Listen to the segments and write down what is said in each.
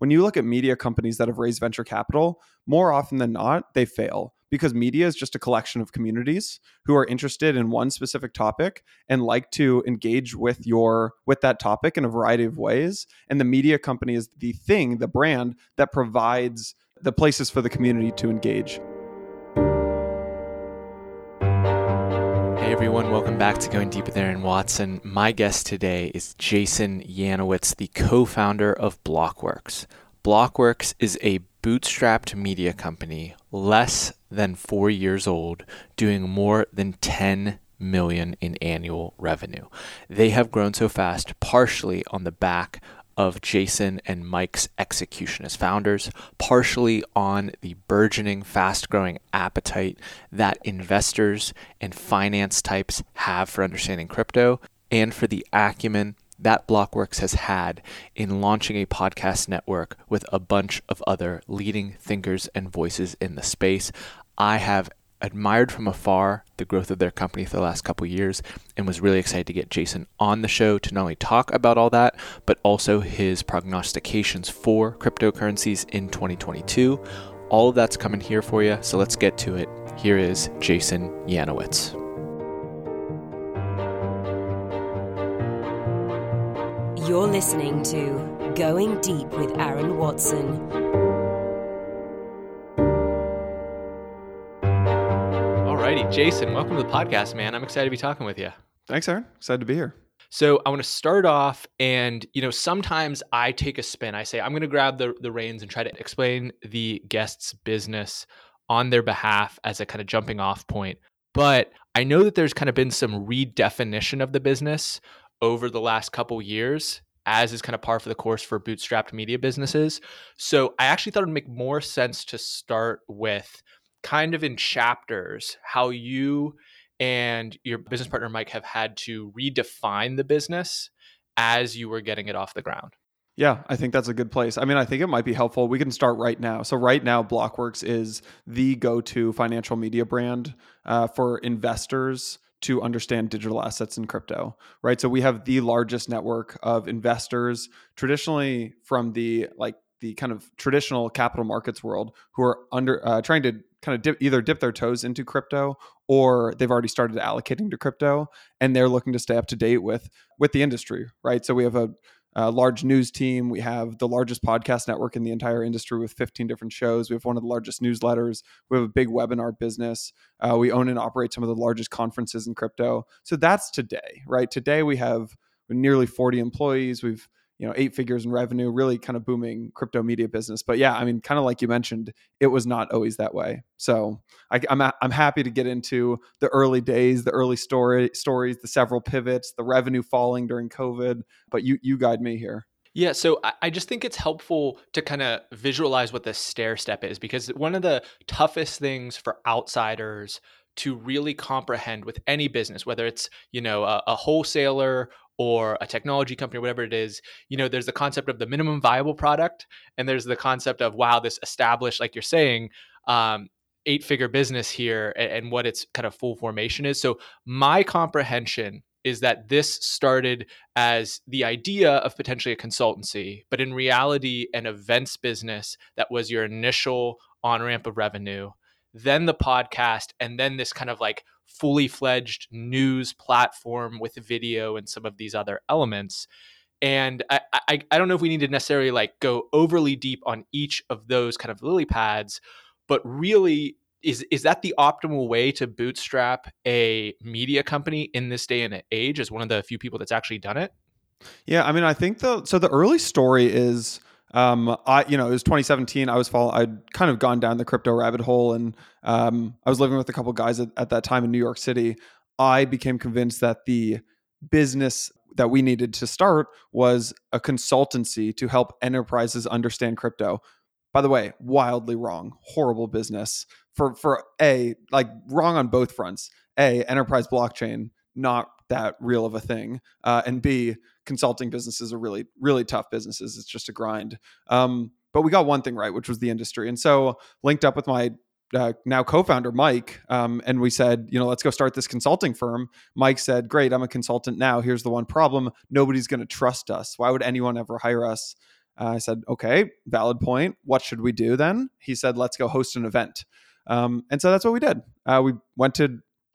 when you look at media companies that have raised venture capital, more often than not, they fail because media is just a collection of communities who are interested in one specific topic and like to engage with your with that topic in a variety of ways. And the media company is the thing the brand that provides the places for the community to engage everyone, welcome back to Going Deep with Aaron Watson. My guest today is Jason Yanowitz, the co founder of Blockworks. Blockworks is a bootstrapped media company, less than four years old, doing more than 10 million in annual revenue. They have grown so fast, partially on the back of Jason and Mike's execution as founders, partially on the burgeoning, fast growing appetite that investors and finance types have for understanding crypto, and for the acumen that Blockworks has had in launching a podcast network with a bunch of other leading thinkers and voices in the space. I have admired from afar the growth of their company for the last couple years and was really excited to get Jason on the show to not only talk about all that, but also his prognostications for cryptocurrencies in 2022. All of that's coming here for you, so let's get to it. Here is Jason Yanowitz. You're listening to Going Deep with Aaron Watson. Jason, welcome to the podcast, man. I'm excited to be talking with you. Thanks, Aaron. Excited to be here. So I want to start off, and you know, sometimes I take a spin. I say I'm going to grab the the reins and try to explain the guest's business on their behalf as a kind of jumping off point. But I know that there's kind of been some redefinition of the business over the last couple years, as is kind of par for the course for bootstrapped media businesses. So I actually thought it would make more sense to start with kind of in chapters how you and your business partner Mike have had to redefine the business as you were getting it off the ground. Yeah, I think that's a good place. I mean, I think it might be helpful. We can start right now. So, right now, Blockworks is the go to financial media brand uh, for investors to understand digital assets and crypto, right? So, we have the largest network of investors traditionally from the like the kind of traditional capital markets world who are under uh, trying to kind of dip, either dip their toes into crypto or they've already started allocating to crypto and they're looking to stay up to date with with the industry right? So we have a, a, large news team. We have the largest podcast network in the entire industry with 15 different shows. We have one of the largest newsletters. We have a big webinar business. Uh, we own and operate some of the largest conferences in crypto. So that's today right? Today we have nearly 40 employees. We've you know eight figures in revenue really kind of booming crypto media business. But yeah i mean kind of like you mentioned it was not always that way. So I, am I'm, I'm happy to get into the early days the early story stories the several pivots the revenue falling during covid but you you guide me here. Yeah, so I just think it's helpful to kind of visualize what the stair step is because one of the toughest things for outsiders to really comprehend with any business, whether it's you know a, a wholesaler or a technology company or whatever it is you know there's the concept of the minimum viable product and there's the concept of wow this established like you're saying um, eight figure business here and, and what its kind of full formation is. So my comprehension is that this started as the idea of potentially a consultancy, but in reality, an events business that was your initial on ramp of revenue, then the podcast, and then this kind of like fully fledged news platform with video and some of these other elements. And I, I, I don't know if we need to necessarily like go overly deep on each of those kind of lily pads, but really is is that the optimal way to bootstrap a media company in this day and age as one of the few people that's actually done it? Yeah, I mean, I think the so the early story is um, I, you know, it was 2017. I was following, I'd kind of gone down the crypto rabbit hole and um, I was living with a couple guys at, at that time in New York City. I became convinced that the business that we needed to start was a consultancy to help enterprises understand crypto. By the way, wildly wrong, horrible business for for a like wrong on both fronts. A enterprise blockchain not that real of a thing, uh, and B consulting businesses are really really tough businesses. It's just a grind. Um, but we got one thing right, which was the industry, and so linked up with my uh, now co-founder Mike, um, and we said, you know, let's go start this consulting firm. Mike said, "Great, I'm a consultant now. Here's the one problem: nobody's going to trust us. Why would anyone ever hire us?" Uh, I said, okay, valid point. What should we do then? He said, let's go host an event. Um, and so that's what we did. Uh, we went to,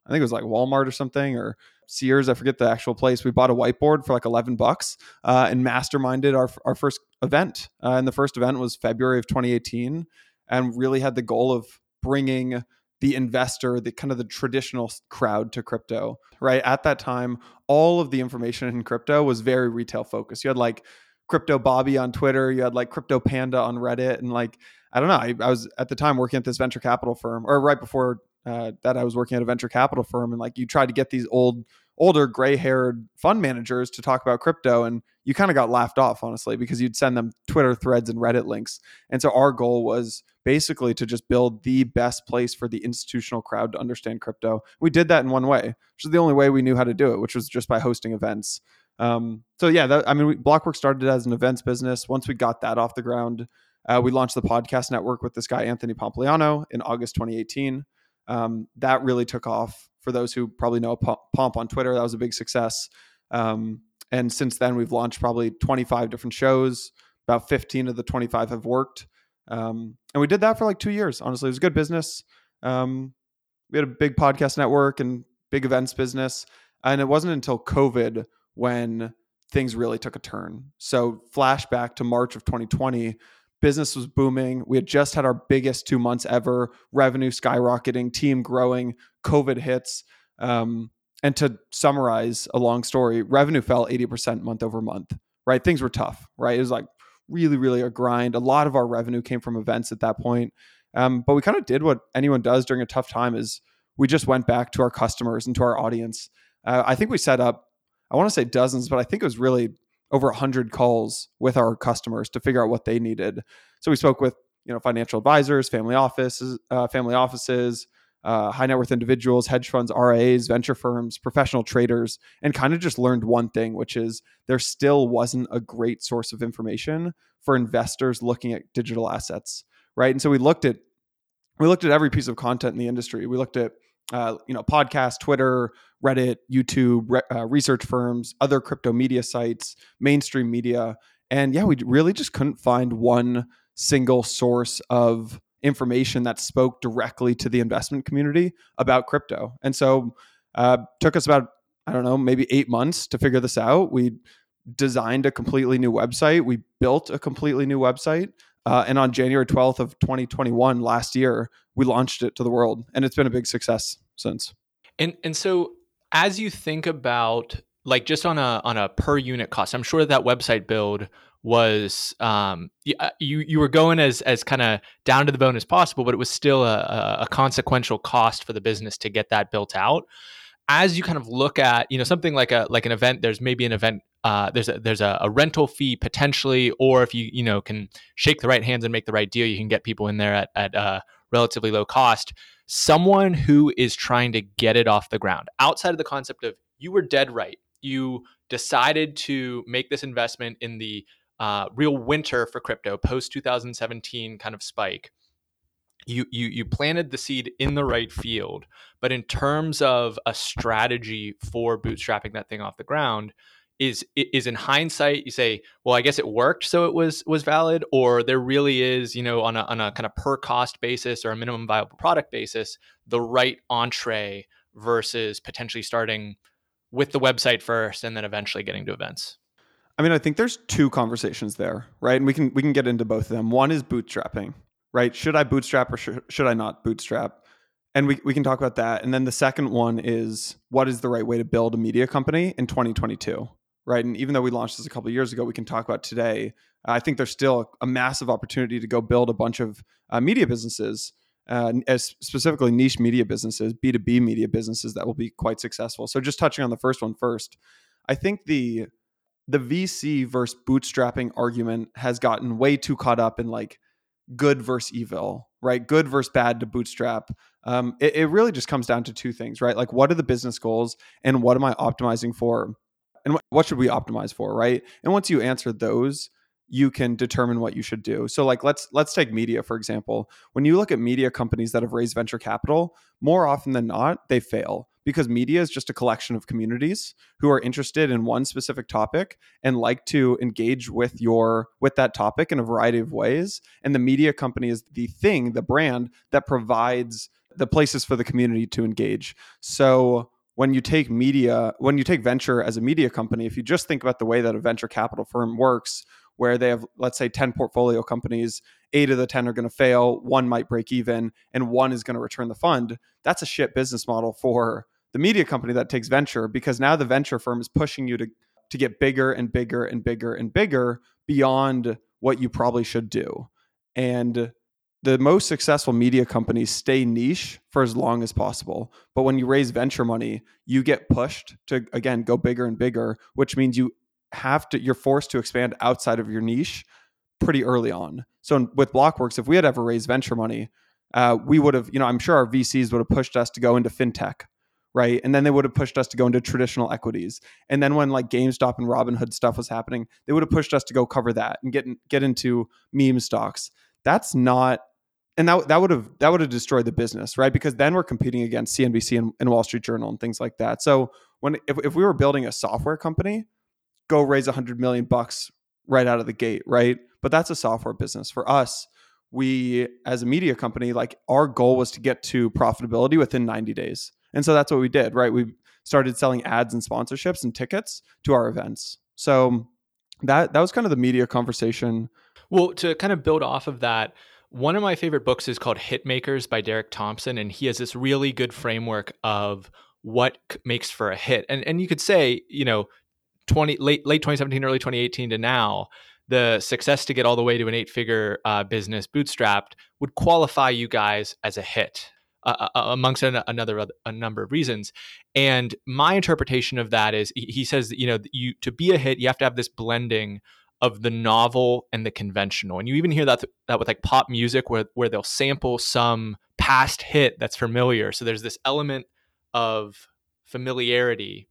I think it was like Walmart or something or Sears. I forget the actual place. We bought a whiteboard for like 11 bucks uh, and masterminded our, our first event. Uh, and the first event was February of 2018 and really had the goal of bringing the investor, the kind of the traditional crowd to crypto, right? At that time, all of the information in crypto was very retail focused. You had like Crypto Bobby on Twitter, you had like Crypto Panda on Reddit, and like, I don't know, I, I was at the time working at this venture capital firm, or right before uh, that, I was working at a venture capital firm, and like, you tried to get these old older gray haired fund managers to talk about crypto and you kind of got laughed off honestly because you'd send them twitter threads and reddit links. And so our goal was basically to just build the best place for the institutional crowd to understand crypto. We did that in one way which is the only way we knew how to do it which was just by hosting events. Um, so yeah that, i mean we, blockworks started as an events business. Once we got that off the ground uh, we launched the podcast network with this guy anthony pompliano in august 2018 um, that really took off for those who probably know Pomp on Twitter, that was a big success. Um, and since then, we've launched probably 25 different shows. About 15 of the 25 have worked. Um, and we did that for like two years. Honestly, it was good business. Um, we had a big podcast network and big events business. And it wasn't until COVID when things really took a turn. So, flashback to March of 2020, business was booming. We had just had our biggest two months ever, revenue skyrocketing, team growing, COVID hits. Um, and to summarize a long story, revenue fell 80% month over month, right? Things were tough, right? It was like really, really a grind. A lot of our revenue came from events at that point. Um, but we kind of did what anyone does during a tough time is we just went back to our customers and to our audience. Uh, I think we set up, I want to say dozens, but I think it was really over 100 calls with our customers to figure out what they needed. So we spoke with you know financial advisors, family offices, uh, family offices, uh, high net worth individuals, hedge funds, RIAs, venture firms, professional traders, and kind of just learned one thing, which is there still wasn't a great source of information for investors looking at digital assets, right? And so we looked at we looked at every piece of content in the industry. We looked at uh, you know, podcasts, Twitter, Reddit, YouTube, re- uh, research firms, other crypto media sites, mainstream media, and yeah, we really just couldn't find one single source of information that spoke directly to the investment community about crypto. And so, uh, took us about I don't know, maybe eight months to figure this out. We designed a completely new website. We built a completely new website. Uh, and on January 12th of 2021, last year, we launched it to the world, and it's been a big success since. And and so as you think about like just on a on a per unit cost, I'm sure that website build was um, uh, you you were going as as kind of down to the bone as possible, but it was still a, a consequential cost for the business to get that built out as you kind of look at you know something like a like an event there's maybe an event uh, there's a there's a, a, rental fee potentially or if you you know can shake the right hands and make the right deal you can get people in there at, at uh, relatively low cost. Someone who is trying to get it off the ground outside of the concept of you were dead right. You decided to make this investment in the uh, real winter for crypto post 2017 kind of spike. You you you planted the seed in the right field but in terms of a strategy for bootstrapping that thing off the ground is is in hindsight you say well i guess it worked so it was was valid or there really is you know on a, on a kind of per cost basis or a minimum viable product basis the right entree versus potentially starting with the website first and then eventually getting to events i mean i think there's two conversations there right and we can we can get into both of them one is bootstrapping right? Should I bootstrap or sh- should I not bootstrap? And we, we can talk about that. And then the second one is what is the right way to build a media company in 2022, right? And even though we launched this a couple of years ago, we can talk about today. I think there's still a massive opportunity to go build a bunch of uh, media businesses, uh, as specifically niche media businesses, B2B media businesses that will be quite successful. So just touching on the first one first, I think the the VC versus bootstrapping argument has gotten way too caught up in like good versus evil, right? Good versus bad to bootstrap. Um, it, it really just comes down to two things, right? Like, what are the business goals and what am I optimizing for? And what, should we optimize for, right? And once you answer those, you can determine what you should do. So like let's let's take media for example. When you look at media companies that have raised venture capital, more often than not they fail because media is just a collection of communities who are interested in one specific topic and like to engage with your with that topic in a variety of ways and the media company is the thing, the brand that provides the places for the community to engage. So when you take media, when you take venture as a media company, if you just think about the way that a venture capital firm works, where they have, let's say, 10 portfolio companies, eight of the 10 are going to fail, one might break even, and one is going to return the fund, that's a shit business model for the media company that takes venture because now the venture firm is pushing you to, to get bigger and bigger and bigger and bigger beyond what you probably should do. And the most successful media companies stay niche for as long as possible. But when you raise venture money, you get pushed to again go bigger and bigger, which means you have to you're forced to expand outside of your niche pretty early on. So with Blockworks, if we had ever raised venture money, uh, we would have, you know, I'm sure our VCs would have pushed us to go into fintech, right? And then they would have pushed us to go into traditional equities. And then when like GameStop and Robinhood stuff was happening, they would have pushed us to go cover that and get get into meme stocks. That's not and that that would have that would have destroyed the business, right? Because then we're competing against CNBC and, and Wall Street Journal and things like that. So when if, if we were building a software company, go raise a hundred million bucks right out of the gate, right? But that's a software business. For us, we as a media company, like our goal was to get to profitability within 90 days. And so that's what we did, right? We started selling ads and sponsorships and tickets to our events. So that that was kind of the media conversation. Well, to kind of build off of that, one of my favorite books is called Hitmakers by Derek Thompson, and he has this really good framework of what makes for a hit. And and you could say, you know, 20 late late 2017, early 2018 to now, the success to get all the way to an eight figure uh, business bootstrapped would qualify you guys as a hit. Uh, uh, uh amongst an, another a number of reasons, and my interpretation of that is he says you know you to be a hit you have to have this blending of the novel and the conventional. And you even hear that that with like pop music where where they'll sample some past hit that's familiar. So there's this element of familiarity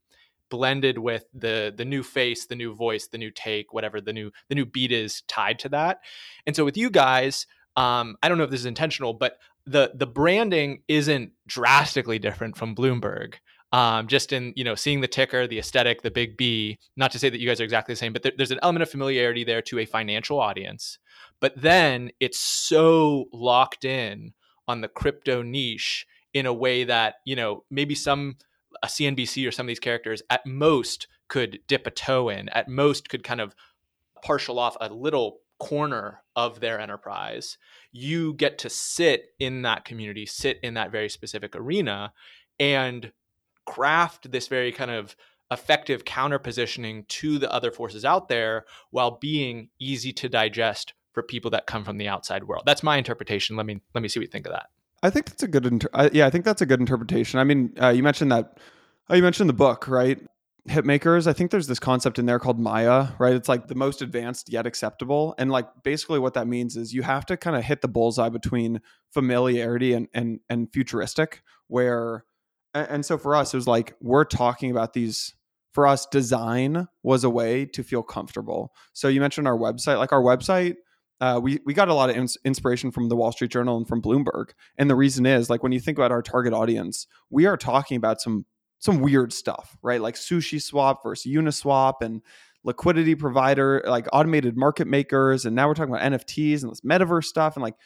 blended with the the new face, the new voice, the new take, whatever the new the new beat is tied to that. And so with you guys, um, I don't know if this is intentional, but the the branding isn't drastically different from Bloomberg um, just in you know seeing the ticker, the aesthetic, the big B. Not to say that you guys are exactly the same, but there, there's an element of familiarity there to a financial audience. But then it's so locked in on the crypto niche in a way that you know maybe some a CNBC or some of these characters at most could dip a toe in, at most could kind of partial off a little corner of their enterprise. You get to sit in that community, sit in that very specific arena, and craft this very kind of effective counter positioning to the other forces out there while being easy to digest for people that come from the outside world. That's my interpretation. Let me let me see what you think of that. I think that's a good inter- uh, yeah, I think that's a good interpretation. I mean, uh, you mentioned that uh, you mentioned the book, right? Hitmakers. I think there's this concept in there called Maya, right? It's like the most advanced yet acceptable. And like basically what that means is you have to kind of hit the bullseye between familiarity and and and futuristic where and so for us it was like we're talking about these for us design was a way to feel comfortable so you mentioned our website like our website uh, we we got a lot of ins- inspiration from the Wall Street Journal and from Bloomberg, and the reason is like when you think about our target audience, we are talking about some some weird stuff, right? Like Sushi Swap versus Uniswap and liquidity provider, like automated market makers, and now we're talking about NFTs and this metaverse stuff, and like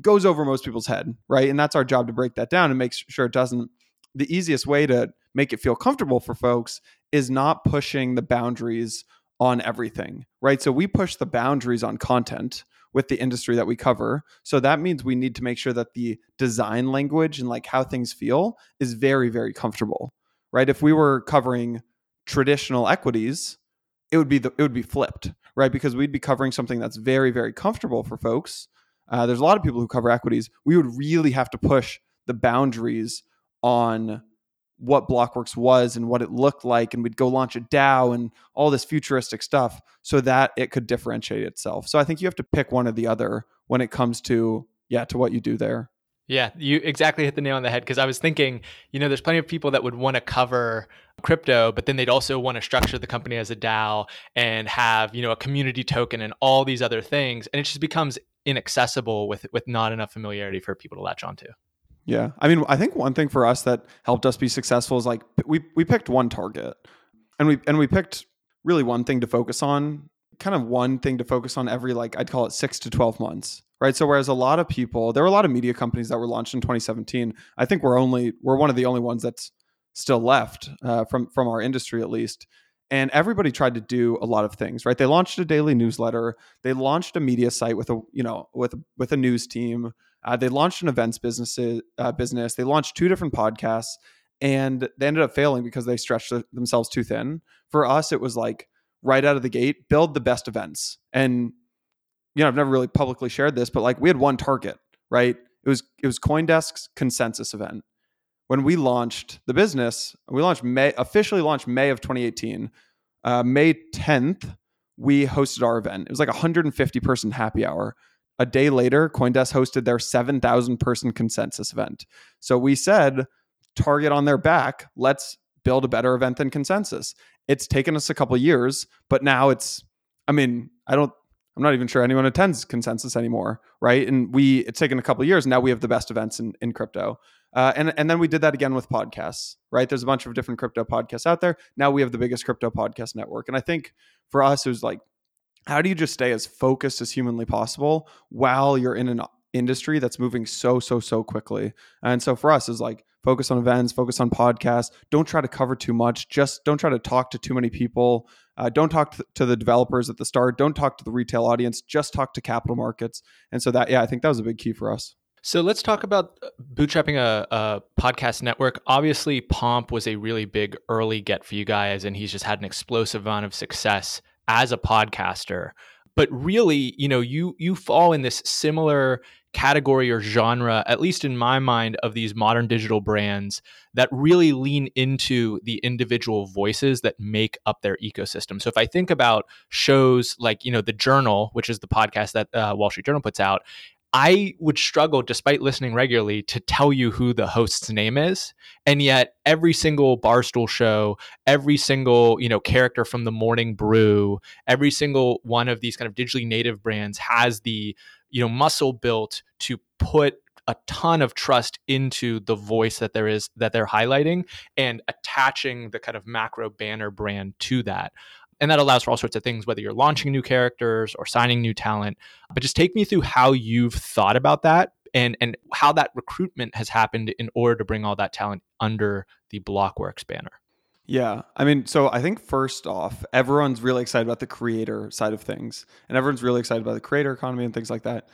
goes over most people's head, right? And that's our job to break that down and make sure it doesn't the easiest way to make it feel comfortable for folks is not pushing the boundaries on everything, right? So we push the boundaries on content with the industry that we cover. So that means we need to make sure that the design language and like how things feel is very, very comfortable, right? If we were covering traditional equities, it would be the, it would be flipped, right? Because we'd be covering something that's very, very comfortable for folks. Uh, there's a lot of people who cover equities. We would really have to push the boundaries on what Blockworks was and what it looked like, and we'd go launch a DAO and all this futuristic stuff so that it could differentiate itself. So I think you have to pick one or the other when it comes to yeah to what you do there. Yeah, you exactly hit the nail on the head because I was thinking, you know, there's plenty of people that would want to cover crypto, but then they'd also want to structure the company as a DAO and have, you know, a community token and all these other things. And it just becomes inaccessible with with not enough familiarity for people to latch onto. Yeah. I mean, I think one thing for us that helped us be successful is like we we picked one target. And we and we picked really one thing to focus on, kind of one thing to focus on every like I'd call it 6 to 12 months. Right? So whereas a lot of people, there were a lot of media companies that were launched in 2017. I think we're only we're one of the only ones that's still left uh, from from our industry at least and everybody tried to do a lot of things right they launched a daily newsletter they launched a media site with a you know with with a news team uh, they launched an events business uh, business they launched two different podcasts and they ended up failing because they stretched themselves too thin for us it was like right out of the gate build the best events and you know i've never really publicly shared this but like we had one target right it was it was coindesk's consensus event when we launched the business, we launched May officially launched May of 2018. Uh, May 10th, we hosted our event. It was like a 150 person happy hour. A day later, Coindesk hosted their 7,000 person consensus event. So we said, target on their back, let's build a better event than consensus. It's taken us a couple years, but now it's, I mean, I don't, I'm not even sure anyone attends consensus anymore, right? And we, it's taken a couple years. Now we have the best events in, in crypto. Uh, and and then we did that again with podcasts, right? There's a bunch of different crypto podcasts out there. Now we have the biggest crypto podcast network, and I think for us it was like, how do you just stay as focused as humanly possible while you're in an industry that's moving so so so quickly? And so for us is like focus on events, focus on podcasts. Don't try to cover too much. Just don't try to talk to too many people. Uh, don't talk to the developers at the start. Don't talk to the retail audience. Just talk to capital markets. And so that yeah, I think that was a big key for us. So let's talk about uh, bootstrapping a, a, podcast network. Obviously, Pomp was a really big early get for you guys, and he's just had an explosive amount of success as a podcaster. But really, you know, you you fall in this similar category or genre, at least in my mind, of these modern digital brands that really lean into the individual voices that make up their ecosystem. So if I think about shows like, you know, The Journal, which is the podcast that uh, Wall Street Journal puts out, I would struggle, despite listening regularly, to tell you who the host's name is. And yet, every single Barstool show, every single you know character from the Morning Brew, every single one of these kind of digitally native brands has the you know muscle built to put a ton of trust into the voice that there is that they're highlighting and attaching the kind of macro banner brand to that and that allows for all sorts of things whether you're launching new characters or signing new talent but just take me through how you've thought about that and and how that recruitment has happened in order to bring all that talent under the blockworks banner yeah. I mean, so I think first off, everyone's really excited about the creator side of things, and everyone's really excited about the creator economy and things like that.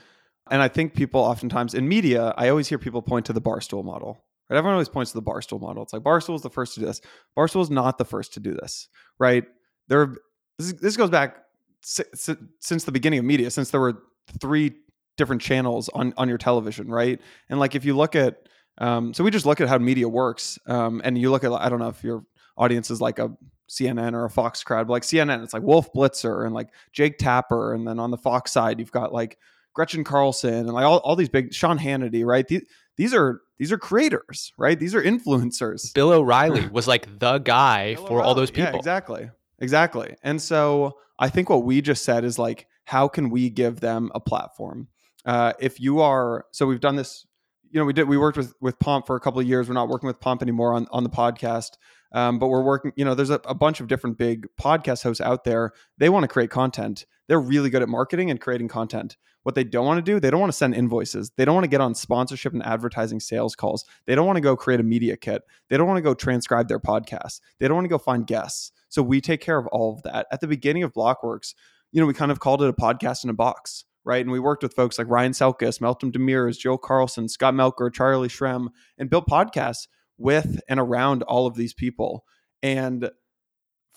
And I think people oftentimes in media, I always hear people point to the Barstool model. Right? Everyone always points to the Barstool model. It's like Barstool is the first to do this. Barstool is not the first to do this, right? There this, this goes back since the beginning of media since there were three different channels on on your television right? And like if you look at um, so we just look at how media works um, and you look at i don't know if your audience is like a cnn or a fox crowd but like cnn it's like wolf blitzer and like jake tapper and then on the fox side you've got like gretchen carlson and like all, all these big sean hannity right? These, these are these are creators right? These are influencers. Bill o'reilly was like the guy bill for o'reilly. all those people yeah, exactly Exactly. And so I think what we just said is like, how can we give them a platform? Uh, if you are, so we've done this, you know, we did, we worked with, with Pomp for a couple of years. We're not working with Pomp anymore on, on the podcast. Um, but we're working, you know, there's a, a bunch of different big podcast hosts out there. They want to create content. They're really good at marketing and creating content. What they don't want to do, they don't want to send invoices. They don't want to get on sponsorship and advertising sales calls. They don't want to go create a media kit. They don't want to go transcribe their podcast. They don't want to go find guests. So we take care of all of that. At the beginning of Blockworks, you know, we kind of called it a podcast in a box, right? And we worked with folks like Ryan Selkis, Meltem Demirors, Joe Carlson, Scott Melker, Charlie Shrem, and built podcasts with and around all of these people. And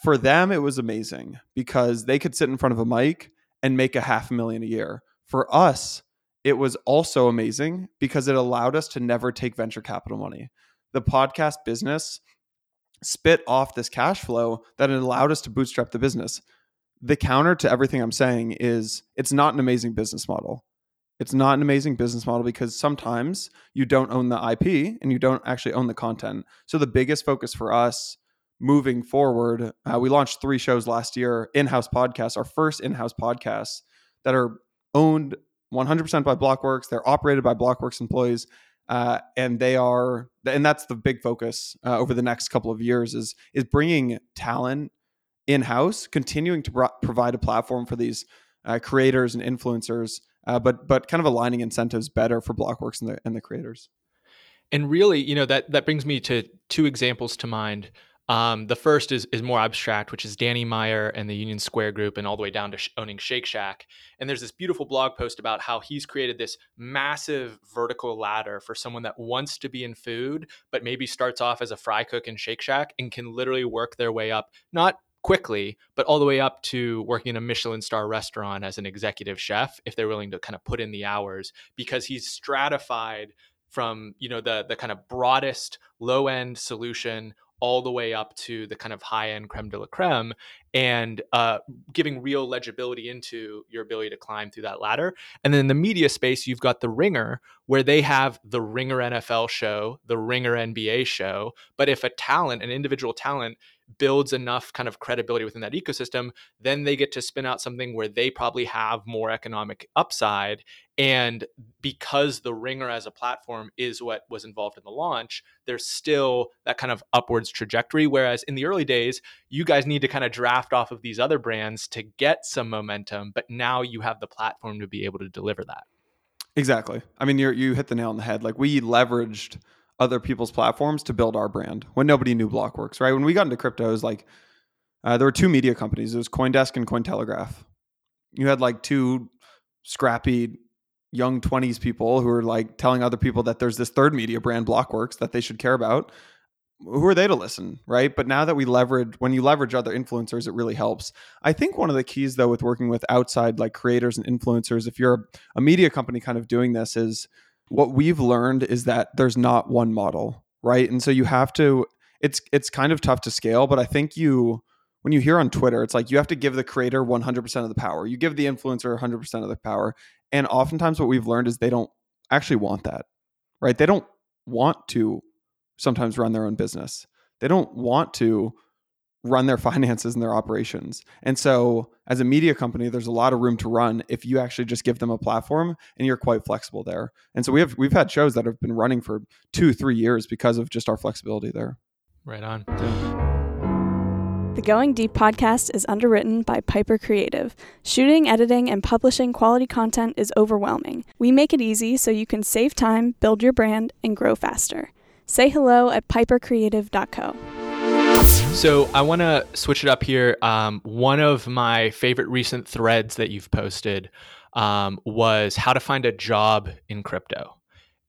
for them, it was amazing because they could sit in front of a mic and make a half a million a year. For us, it was also amazing because it allowed us to never take venture capital money. The podcast business spit off this cash flow that it allowed us to bootstrap the business. The counter to everything I'm saying is it's not an amazing business model. It's not an amazing business model because sometimes you don't own the IP and you don't actually own the content. So the biggest focus for us moving forward, uh, we launched three shows last year, in-house podcasts, our first in-house podcasts that are owned 100% by Blockworks. They're operated by Blockworks employees. Uh, and they are, and that's the big focus uh, over the next couple of years is is bringing talent in house, continuing to pro- provide a platform for these uh, creators and influencers, uh, but but kind of aligning incentives better for Blockworks and the and the creators. And really, you know that that brings me to two examples to mind. Um, the first is is more abstract, which is Danny Meyer and the Union Square Group, and all the way down to sh- owning Shake Shack. And there's this beautiful blog post about how he's created this massive vertical ladder for someone that wants to be in food, but maybe starts off as a fry cook in Shake Shack and can literally work their way up, not quickly, but all the way up to working in a Michelin star restaurant as an executive chef if they're willing to kind of put in the hours because he's stratified from you know the the kind of broadest low end solution all the way up to the kind of high end creme de la creme and uh, giving real legibility into your ability to climb through that ladder. And then in the media space, you've got the Ringer, where they have the Ringer NFL show, the Ringer NBA show. But if a talent, an individual talent, builds enough kind of credibility within that ecosystem, then they get to spin out something where they probably have more economic upside. And because the Ringer as a platform is what was involved in the launch, there's still that kind of upwards trajectory. Whereas in the early days, you guys need to kind of draft off of these other brands to get some momentum, but now you have the platform to be able to deliver that. Exactly. I mean, you you hit the nail on the head. Like we leveraged other people's platforms to build our brand when nobody knew Blockworks, right? When we got into crypto, it was like uh, there were two media companies. It was CoinDesk and Cointelegraph. You had like two scrappy young 20s people who are like telling other people that there's this third media brand Blockworks that they should care about. Who are they to listen, right? But now that we leverage, when you leverage other influencers, it really helps. I think one of the keys, though, with working with outside like creators and influencers, if you're a, media company kind of doing this, is what we've learned is that there's not one model, right? And so you have to it's it's kind of tough to scale, but I think you when you hear on Twitter, it's like you have to give the creator 100% of the power. You give the influencer 100% of the power. And oftentimes what we've learned is they don't actually want that. Right? They don't want to sometimes run their own business. They don't want to run their finances and their operations. And so, as a media company, there's a lot of room to run if you actually just give them a platform and you're quite flexible there. And so we have we've had shows that have been running for 2 3 years because of just our flexibility there. Right on. Yeah. The Going Deep podcast is underwritten by Piper Creative. Shooting, editing, and publishing quality content is overwhelming. We make it easy so you can save time, build your brand, and grow faster. Say hello at pipercreative.co. So I want to switch it up here. Um, one of my favorite recent threads that you've posted um, was how to find a job in crypto.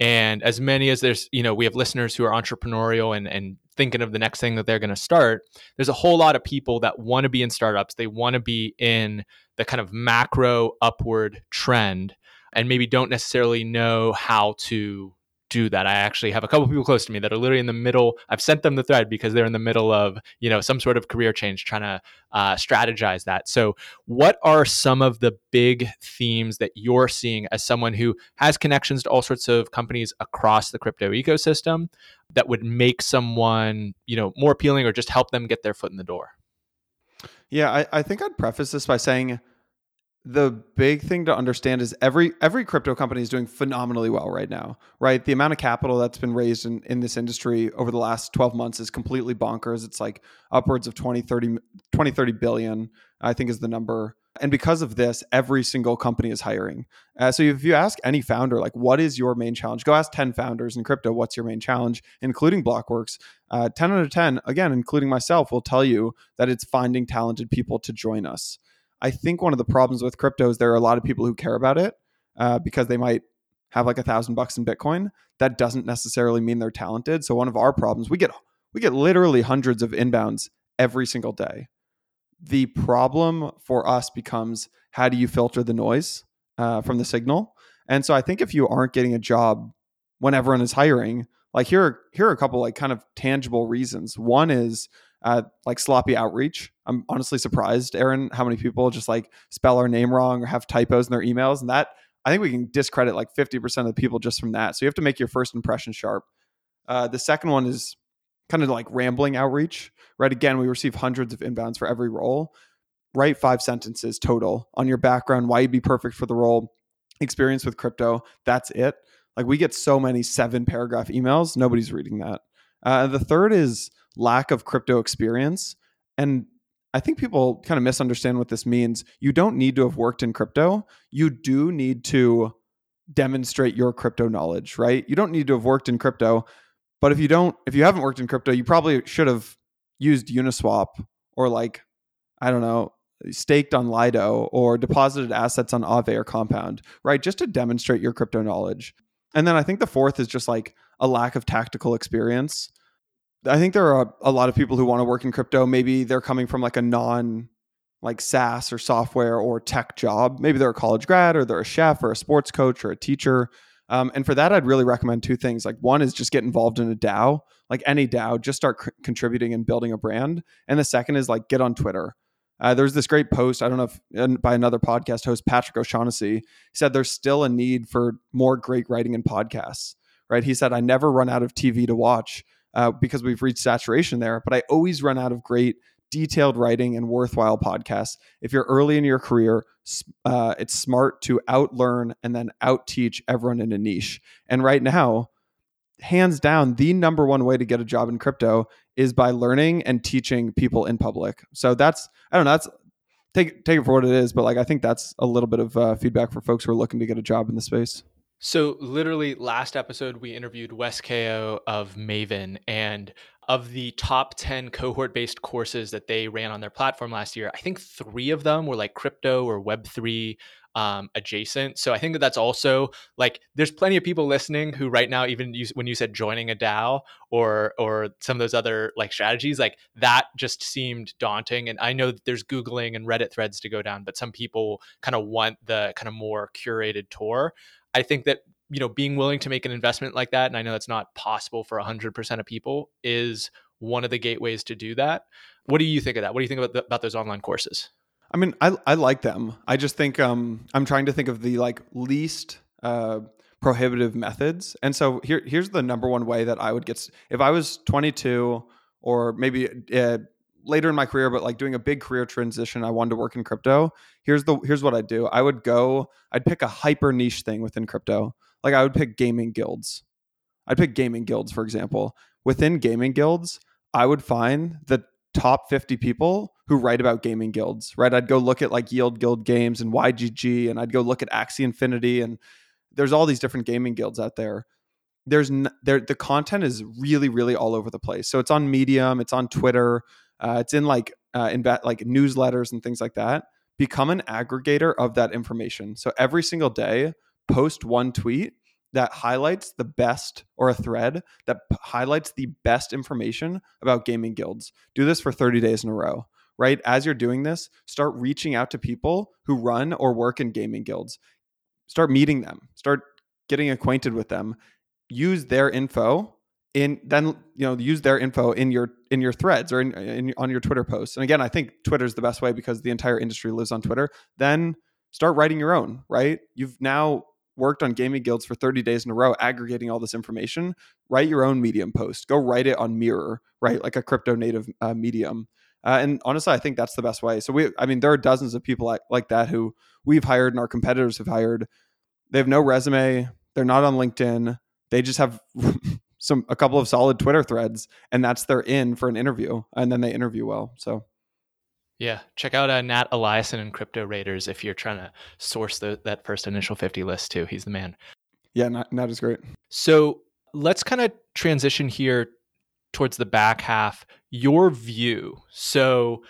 And as many as there's, you know, we have listeners who are entrepreneurial and, and thinking of the next thing that they're going to start. There's a whole lot of people that want to be in startups. They want to be in the kind of macro upward trend and maybe don't necessarily know how to do that. I actually have a couple people close to me that are literally in the middle. I've sent them the thread because they're in the middle of you know some sort of career change, trying to uh, strategize that. So, what are some of the big themes that you're seeing as someone who has connections to all sorts of companies across the crypto ecosystem that would make someone you know more appealing or just help them get their foot in the door? Yeah, I, I think I'd preface this by saying the big thing to understand is every every crypto company is doing phenomenally well right now right? The amount of capital that's been raised in, in this industry over the last 12 months is completely bonkers. It's like upwards of 20 30 20 30 billion i think is the number. And because of this every single company is hiring. Uh, so if you ask any founder like what is your main challenge? Go ask 10 founders in crypto what's your main challenge including blockworks. Uh, 10 out of 10 again including myself will tell you that it's finding talented people to join us I think one of the problems with crypto is there are a lot of people who care about it uh, because they might have like a thousand bucks in Bitcoin. That doesn't necessarily mean they're talented. So one of our problems, we get we get literally hundreds of inbounds every single day. The problem for us becomes how do you filter the noise uh, from the signal? And so I think if you aren't getting a job when everyone is hiring, like here here are a couple like kind of tangible reasons. One is uh, like sloppy outreach. I'm honestly surprised, Aaron, how many people just like spell our name wrong or have typos in their emails, and that I think we can discredit like 50% of the people just from that. So you have to make your first impression sharp. Uh, the second one is kind of like rambling outreach, right? Again, we receive hundreds of inbounds for every role. Write five sentences total on your background, why you'd be perfect for the role, experience with crypto. That's it. Like we get so many seven paragraph emails, nobody's reading that. Uh, the third is lack of crypto experience. And I think people kind of misunderstand what this means. You don't need to have worked in crypto. You do need to demonstrate your crypto knowledge, right? You don't need to have worked in crypto, but if you don't if you haven't worked in crypto, you probably should have used Uniswap or like I don't know, staked on Lido or deposited assets on Aave or Compound, right? Just to demonstrate your crypto knowledge. And then I think the fourth is just like a lack of tactical experience. I think there are a, lot of people who want to work in crypto. Maybe they're coming from like a non like SaaS or software or tech job. Maybe they're a college grad or they're a chef or a sports coach or a teacher. Um, and for that, I'd really recommend two things. Like one is just get involved in a DAO, like any DAO, just start c- contributing and building a brand. And the second is like get on Twitter. Uh, there's this great post, I don't know if by another podcast host, Patrick O'Shaughnessy, he said there's still a need for more great writing and podcasts, right? He said, I never run out of TV to watch uh, because we've reached saturation there, but I always run out of great detailed writing and worthwhile podcasts. If you're early in your career, uh, it's smart to outlearn and then out teach everyone in a niche. And right now, hands down, the number one way to get a job in crypto is by learning and teaching people in public. So that's I don't know. That's take take it for what it is, but like I think that's a little bit of uh, feedback for folks who are looking to get a job in the space. So literally last episode we interviewed Wes Kao of Maven and of the top 10 cohort based courses that they ran on their platform last year, I think three of them were like crypto or Web3 um, adjacent. So I think that that's also like there's plenty of people listening who right now, even you, when you said joining a DAO or or some of those other like strategies, like that just seemed daunting. And I know that there's Googling and Reddit threads to go down, but some people kind of want the kind of more curated tour. I think that you know being willing to make an investment like that and i know that's not possible for 100% of people is one of the gateways to do that. What do you think of that? What do you think about, the, about those online courses? I mean I, I like them. I just think um, i'm trying to think of the like least uh, prohibitive methods. And so here here's the number one way that i would get if i was 22 or maybe uh, later in my career but like doing a big career transition i wanted to work in crypto here's the here's what i'd do i would go i'd pick a hyper niche thing within crypto like I would pick gaming guilds. I'd pick gaming guilds, for example. Within gaming guilds, I would find the top 50 people who write about gaming guilds, right? I'd go look at like Yield Guild Games and YGG, and I'd go look at Axie Infinity, and there's all these different gaming guilds out there. There's n- there the content is really really all over the place. So it's on Medium, it's on Twitter, uh, it's in like uh, in ba- like newsletters and things like that. Become an aggregator of that information. So every single day, post one tweet that highlights the best or a thread that p- highlights the best information about gaming guilds. Do this for 30 days in a row, right? As you're doing this, start reaching out to people who run or work in gaming guilds. Start meeting them, start getting acquainted with them. Use their info in then you know use their info in your in your threads or in, in on your Twitter posts. And again, I think Twitter is the best way because the entire industry lives on Twitter. Then start writing your own, right? You've now worked on gaming guilds for 30 days in a row aggregating all this information. Write your own medium post. Go write it on mirror right? Like a crypto native uh, medium. Uh, and honestly i think that's the best way. So we i mean there are dozens of people like, like that who we've hired and our competitors have hired. They have no resume. They're not on linkedin. They just have some a couple of solid twitter threads and that's their in for an interview and then they interview well so yeah, check out uh, Nat Eliason and Crypto Raiders if you're trying to source the, that first initial 50 list too. He's the man. Yeah, Nat, Nat is great. So let's kind of transition here towards the back half. Your view. So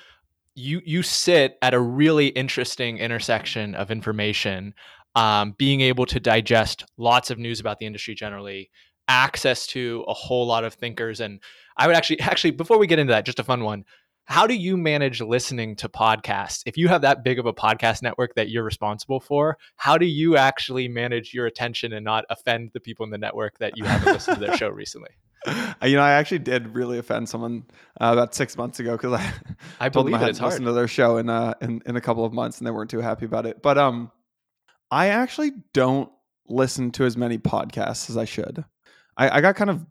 you you sit at a really interesting intersection of information, um, being able to digest lots of news about the industry generally, access to a whole lot of thinkers, and I would actually actually before we get into that, just a fun one how do you manage listening to podcasts? If you have that big of a podcast network that you're responsible for how do you actually manage your attention and not offend the people in the network that you haven't listened to their show recently? You know i actually did really offend someone uh, about six months ago because i i told them i hadn't listened to their show in, uh, in in a couple of months and they weren't too happy about it. But um I actually don't listen to as many podcasts as I should. I, I got kind of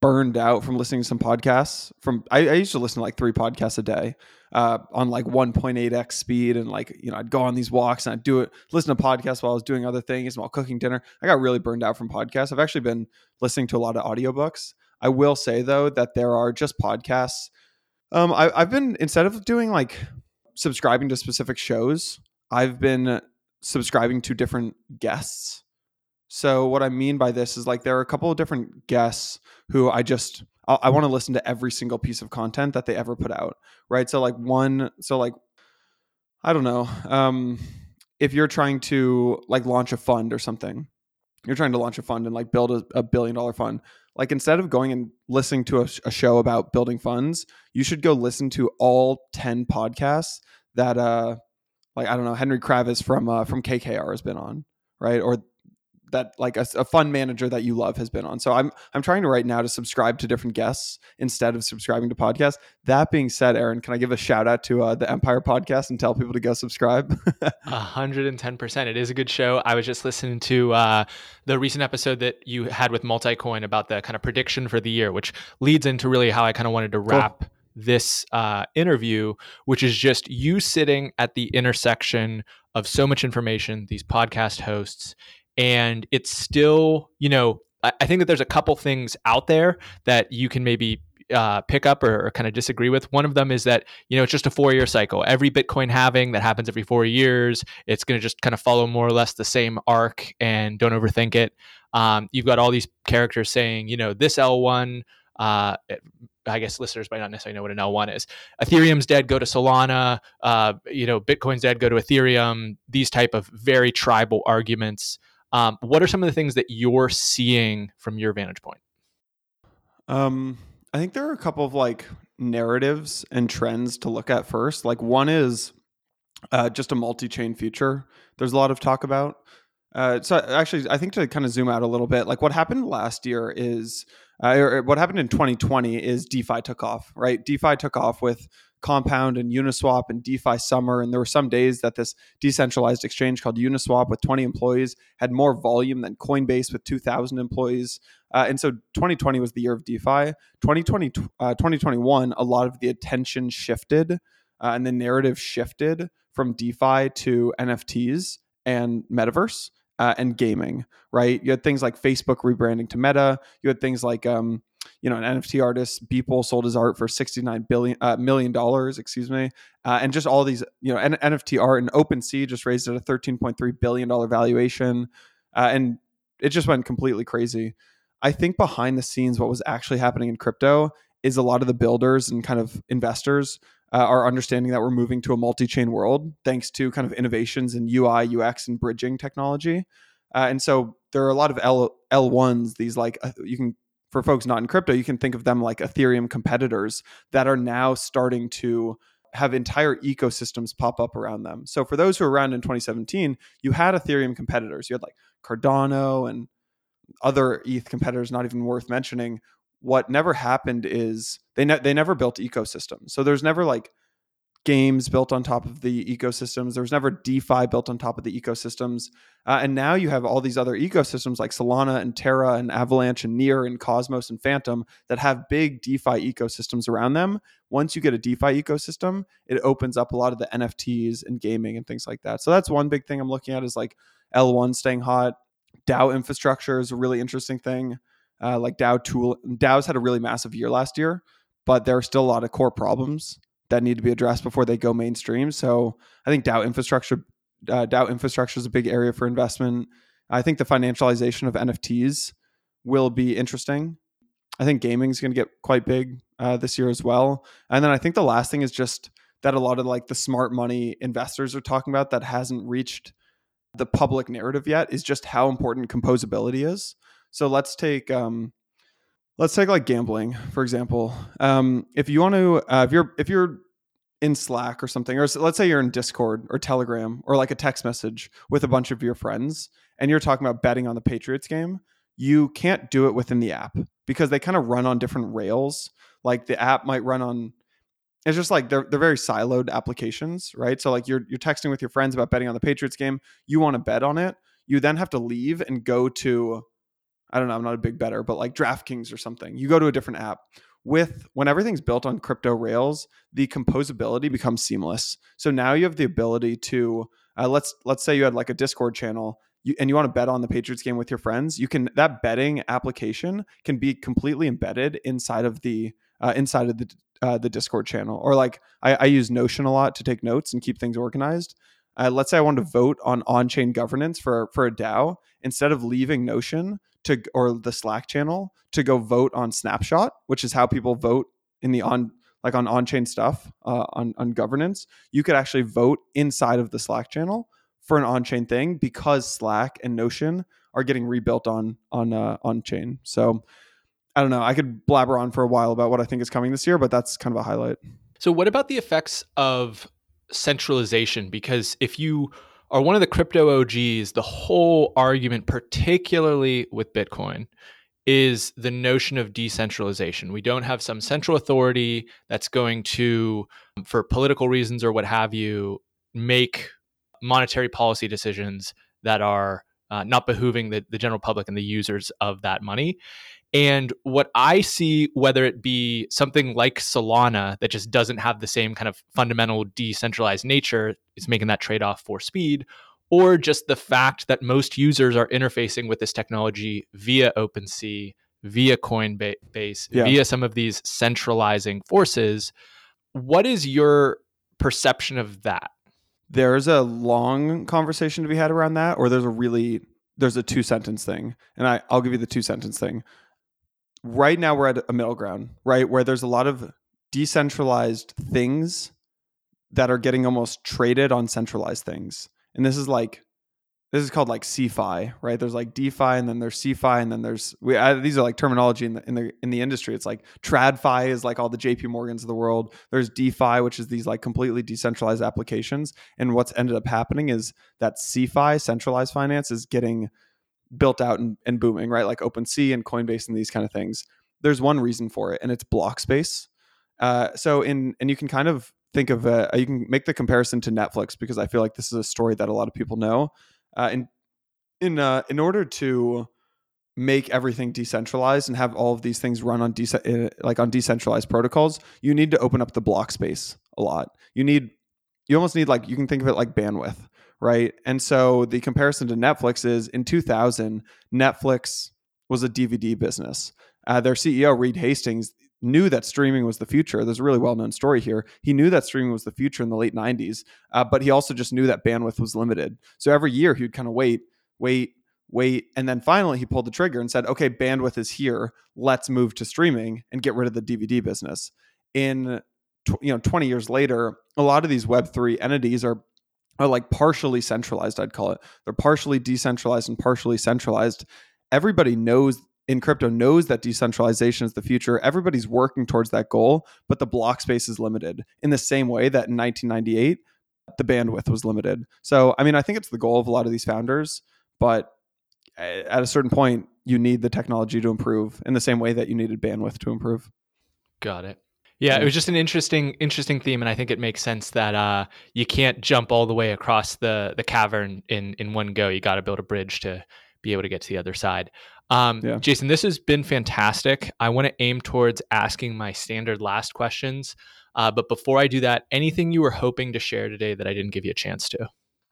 burned out from listening to some podcasts. From I, I used to listen to like three podcasts a day uh, on like 1.8x speed, and like you know I'd go on these walks and I'd do it, listen to podcasts while I was doing other things, while cooking dinner. I got really burned out from podcasts. I've actually been listening to a lot of audiobooks. I will say though that there are just podcasts. Um, I, I've been instead of doing like subscribing to specific shows, I've been subscribing to different guests. So what I mean by this is like there are a couple of different guests who I just I, I want to listen to every single piece of content that they ever put out, right? So like one, so like I don't know, um, if you're trying to like launch a fund or something, you're trying to launch a fund and like build a, a billion dollar fund. Like instead of going and listening to a, a show about building funds, you should go listen to all ten podcasts that uh like I don't know Henry Kravis from uh, from KKR has been on, right? Or that like a, a, fund manager that you love has been on. So I'm I'm trying to right now to subscribe to different guests instead of subscribing to podcasts. That being said, Aaron, can I give a shout out to uh, the Empire podcast and tell people to go subscribe? A hundred and ten percent. It is a good show. I was just listening to uh, the recent episode that you had with Multicoin about the kind of prediction for the year, which leads into really how I kind of wanted to wrap. Cool this uh, interview, which is just you sitting at the intersection of so much information, these podcast hosts, and it's still, you know, I, I think that there's a couple things out there that you can maybe uh, pick up or, or, kind of disagree with. One of them is that you know it's just a four year cycle. Every Bitcoin halving that happens every four years, it's going to just kind of follow more or less the same arc, and don't overthink it. Um, you've got all these characters saying, you know, this L1 uh, I guess listeners might not necessarily know what an L1 is. Ethereum's dead, go to Solana. Uh, you know, Bitcoin's dead, go to Ethereum. These type of very tribal arguments. Um, what are some of the things that you're seeing from your vantage point? Um, I think there are a couple of like narratives and trends to look at first. Like one is uh, just a multi-chain future. There's a lot of talk about. Uh, so actually, I think to kind of zoom out a little bit, like what happened last year is uh, or what happened in 2020 is DeFi took off, right? DeFi took off with Compound and Uniswap and DeFi Summer. And there were some days that this decentralized exchange called Uniswap with 20 employees had more volume than Coinbase with 2,000 employees. Uh, and so 2020 was the year of DeFi. 2020, uh, 2021, a lot of the attention shifted uh, and the narrative shifted from DeFi to NFTs and metaverse uh, and gaming, right? You had things like Facebook rebranding to Meta. You had things like, um, you know, an NFT artist, Beeple sold his art for sixty-nine billion uh, million dollars, excuse me, uh, and just all these, you know, N- NFT art and OpenSea just raised at a thirteen point three billion dollar valuation, uh, and it just went completely crazy. I think behind the scenes, what was actually happening in crypto is a lot of the builders and kind of investors uh, are understanding that we're moving to a multi-chain world thanks to kind of innovations in UI, UX, and bridging technology. Uh, and so there are a lot of L L1s. These like uh, you can for folks not in crypto, you can think of them like Ethereum competitors that are now starting to have entire ecosystems pop up around them. So for those who were around in 2017, you had Ethereum competitors. You had like Cardano and other ETH competitors, not even worth mentioning, what never happened is they ne- they never built ecosystems. So there's never like games built on top of the ecosystems. There was never DeFi built on top of the ecosystems. Uh, and now you have all these other ecosystems like Solana and Terra and Avalanche and Near and Cosmos and Fantom that have big DeFi ecosystems around them. Once you get a DeFi ecosystem, it opens up a lot of the NFTs and gaming and things like that. So that's one big thing I'm looking at is like L1 staying hot. DAO infrastructure is a really interesting thing. Uh, like DAO tool, DAO's had a really massive year last year, but there are still a lot of core problems that need to be addressed before they go mainstream. So I think DAO infrastructure, uh, DAO infrastructure is a big area for investment. I think the financialization of NFTs will be interesting. I think gaming is going to get quite big uh, this year as well. And then I think the last thing is just that a lot of like the smart money investors are talking about that hasn't reached the public narrative yet is just how important composability is. So let's take um, let's take like gambling for example. Um, if you want to, uh, if you're if you're in Slack or something, or let's say you're in Discord or Telegram or like a text message with a bunch of your friends, and you're talking about betting on the Patriots game, you can't do it within the app because they kind of run on different rails. Like the app might run on it's just like they're they're very siloed applications, right? So like you're you're texting with your friends about betting on the Patriots game, you want to bet on it, you then have to leave and go to I don't know, I'm not a big better, but like DraftKings or something. You go to a different app. With when everything's built on crypto rails, the composability becomes seamless. So now you have the ability to uh, let's let's say you had like a Discord channel you, and you want to bet on the Patriots game with your friends. You can that betting application can be completely embedded inside of the uh, inside of the uh, the Discord channel. Or like I, I use Notion a lot to take notes and keep things organized. Uh, let's say I want to vote on on-chain governance for for a DAO. Instead of leaving Notion, to or the Slack channel to go vote on Snapshot, which is how people vote in the on like on on-chain stuff uh, on on governance. You could actually vote inside of the Slack channel for an on-chain thing because Slack and Notion are getting rebuilt on on uh, on chain. So I don't know. I could blabber on for a while about what I think is coming this year, but that's kind of a highlight. So what about the effects of centralization? Because if you are one of the crypto OGs, the whole argument, particularly with Bitcoin, is the notion of decentralization. We don't have some central authority that's going to, for political reasons or what have you, make monetary policy decisions that are uh, not behooving the, the general public and the users of that money. And what I see, whether it be something like Solana that just doesn't have the same kind of fundamental decentralized nature, is making that trade off for speed, or just the fact that most users are interfacing with this technology via OpenSea, via Coinbase, yeah. via some of these centralizing forces. What is your perception of that? There's a long conversation to be had around that, or there's a really there's a two sentence thing, and I, I'll give you the two sentence thing right now we're at a middle ground, right? Where there's a lot of decentralized things that are getting almost traded on centralized things. And this is like this is called like CeFi, right? There's like DeFi and then there's CeFi and then there's we I, these are like terminology in the in the in the industry. It's like TradFi is like all the JP Morgans of the world. There's DeFi, which is these like completely decentralized applications. And what's ended up happening is that CeFi, centralized finance, is getting built out and, and booming, right? Like OpenSea and Coinbase and these kind of things. There's one reason for it, and it's block space. Uh, so in and you can kind of think of uh, you can make the comparison to Netflix because I feel like this is a story that a lot of people know. Uh, in in uh, in order to make everything decentralized and have all of these things run on de- uh, like on decentralized protocols, you need to open up the block space a lot. You need you almost need like you can think of it like bandwidth right? And so the comparison to Netflix is in 2000, Netflix was a DVD business. Uh, their CEO, Reed Hastings, knew that streaming was the future. There's a really well known story here. He knew that streaming was the future in the late 90s, uh, but he also just knew that bandwidth was limited. So every year he would kind of wait, wait, wait. And then finally he pulled the trigger and said, okay, bandwidth is here. Let's move to streaming and get rid of the DVD business. In you know 20 years later a lot of these web3 entities are are like partially centralized, I'd call it. They're partially decentralized and partially centralized. Everybody knows in crypto knows that decentralization is the future. Everybody's working towards that goal, but the block space is limited in the same way that in 1998 the bandwidth was limited. So, I mean, I think it's the goal of a lot of these founders, but eh, at a certain point you need the technology to improve in the same way that you needed bandwidth to improve. Got it. Yeah, it was just an interesting, interesting theme, and I think it makes sense that uh, you can't jump all the way across the the cavern in in one go. You got to build a bridge to be able to get to the other side. Um, yeah. Jason, this has been fantastic. I want to aim towards asking my standard last questions, uh, but before I do that, anything you were hoping to share today that I didn't give you a chance to?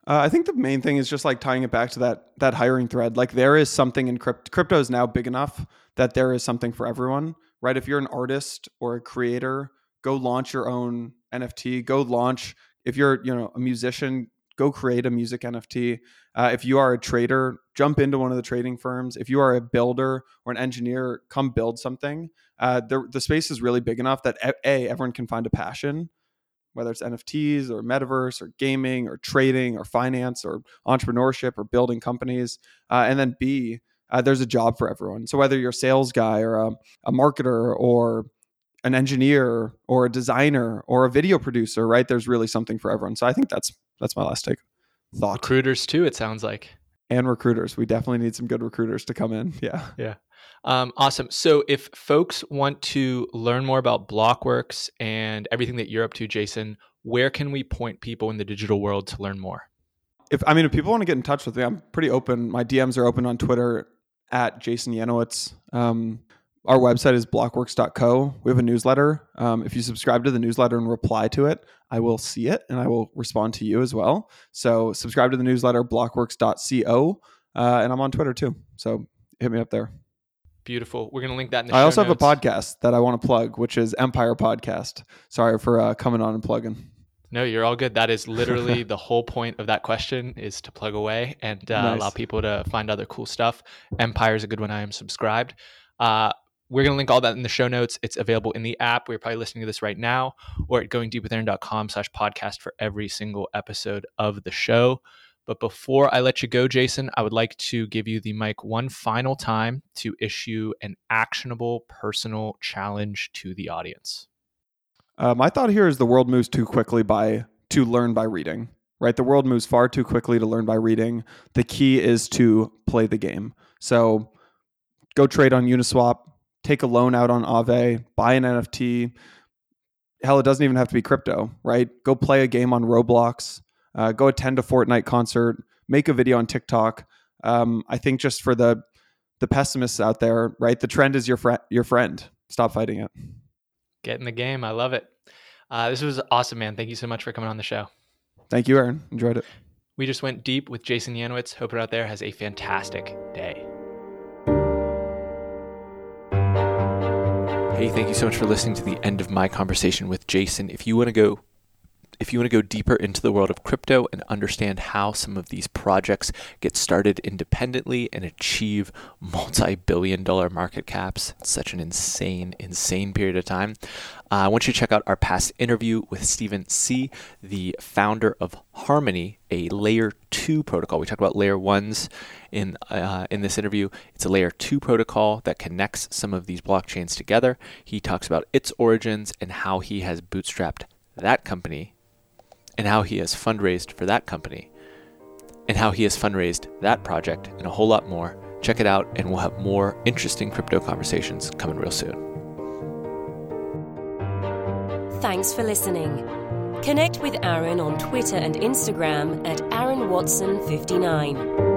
Uh, I think the main thing is just like tying it back to that that hiring thread. Like there is something in crypto. Crypto is now big enough that there is something for everyone right? If you're an artist or a creator, go launch your own NFT. Go launch. If you're, you know, a musician, go create a music NFT. Uh, if you are a trader, jump into one of the trading firms. If you are a builder or an engineer, come build something. Uh, the, the space is really big enough that a everyone can find a passion, whether it's NFTs or metaverse or gaming or trading or finance or entrepreneurship or building companies, uh, and then b uh, there's a job for everyone. So whether you're a sales guy or a, a marketer or an engineer or a designer or a video producer, right? There's really something for everyone. So I think that's that's my last take. Thought. Recruiters too. It sounds like. And recruiters, we definitely need some good recruiters to come in. Yeah. Yeah. Um, awesome. So if folks want to learn more about Blockworks and everything that you're up to, Jason, where can we point people in the digital world to learn more? if I mean, if people want to get in touch with me, I'm pretty open. My DMs are open on Twitter at Jason Yanowitz. Um, our website is blockworks.co. We have a newsletter. Um, if you subscribe to the newsletter and reply to it, I will see it and I will respond to you as well. So subscribe to the newsletter, blockworks.co. Uh, and I'm on Twitter too. So hit me up there. Beautiful. We're going to link that in the I also notes. have a podcast that I want to plug, which is Empire Podcast. Sorry for uh, coming on and plugging. No, you're all good. That is literally the whole point of that question is to plug away and uh, Nice. allow people to find other cool stuff. Empire is a good one. I am subscribed. Uh, we're going to link all that in the show notes. It's available in the app. We're probably listening to this right now or at goingdeepwithaaron.com slash podcast for every single episode of the show. But before I let you go, Jason, I would like to give you the mic one final time to issue an actionable personal challenge to the audience. My thought here is the world moves too quickly by to learn by reading. Right, the world moves far too quickly to learn by reading. The key is to play the game. So, go trade on Uniswap, take a loan out on Aave, buy an NFT. Hell, it doesn't even have to be crypto. Right, go play a game on Roblox. Uh, go attend a Fortnite concert. Make a video on TikTok. Um, I think just for the the pessimists out there, right, the trend is your friend. Your friend. Stop fighting it. Get in the game. I love it. Uh, this was awesome, man. Thank you so much for coming on the show. Thank you, Aaron. Enjoyed it. We just went deep with Jason Yanowitz. Hope it out there has a fantastic day. Hey, thank you so much for listening to the end of my conversation with Jason. If you want to go if you want to go deeper into the world of crypto and understand how some of these projects get started independently and achieve multi-billion dollar market caps, it's such an insane, insane period of time. Uh, I want you to check out our past interview with Stephen Tse., the founder of Harmony, a layer two protocol. We talked about layer ones in uh, in this interview. It's a layer two protocol that connects some of these blockchains together. He talks about its origins and how he has bootstrapped that company and how he has fundraised for that company and how he has fundraised that project and a whole lot more. Check it out, and we'll have more interesting crypto conversations coming real soon. Thanks for listening. Connect with Aaron on Twitter and Instagram at Aaron Watson 59.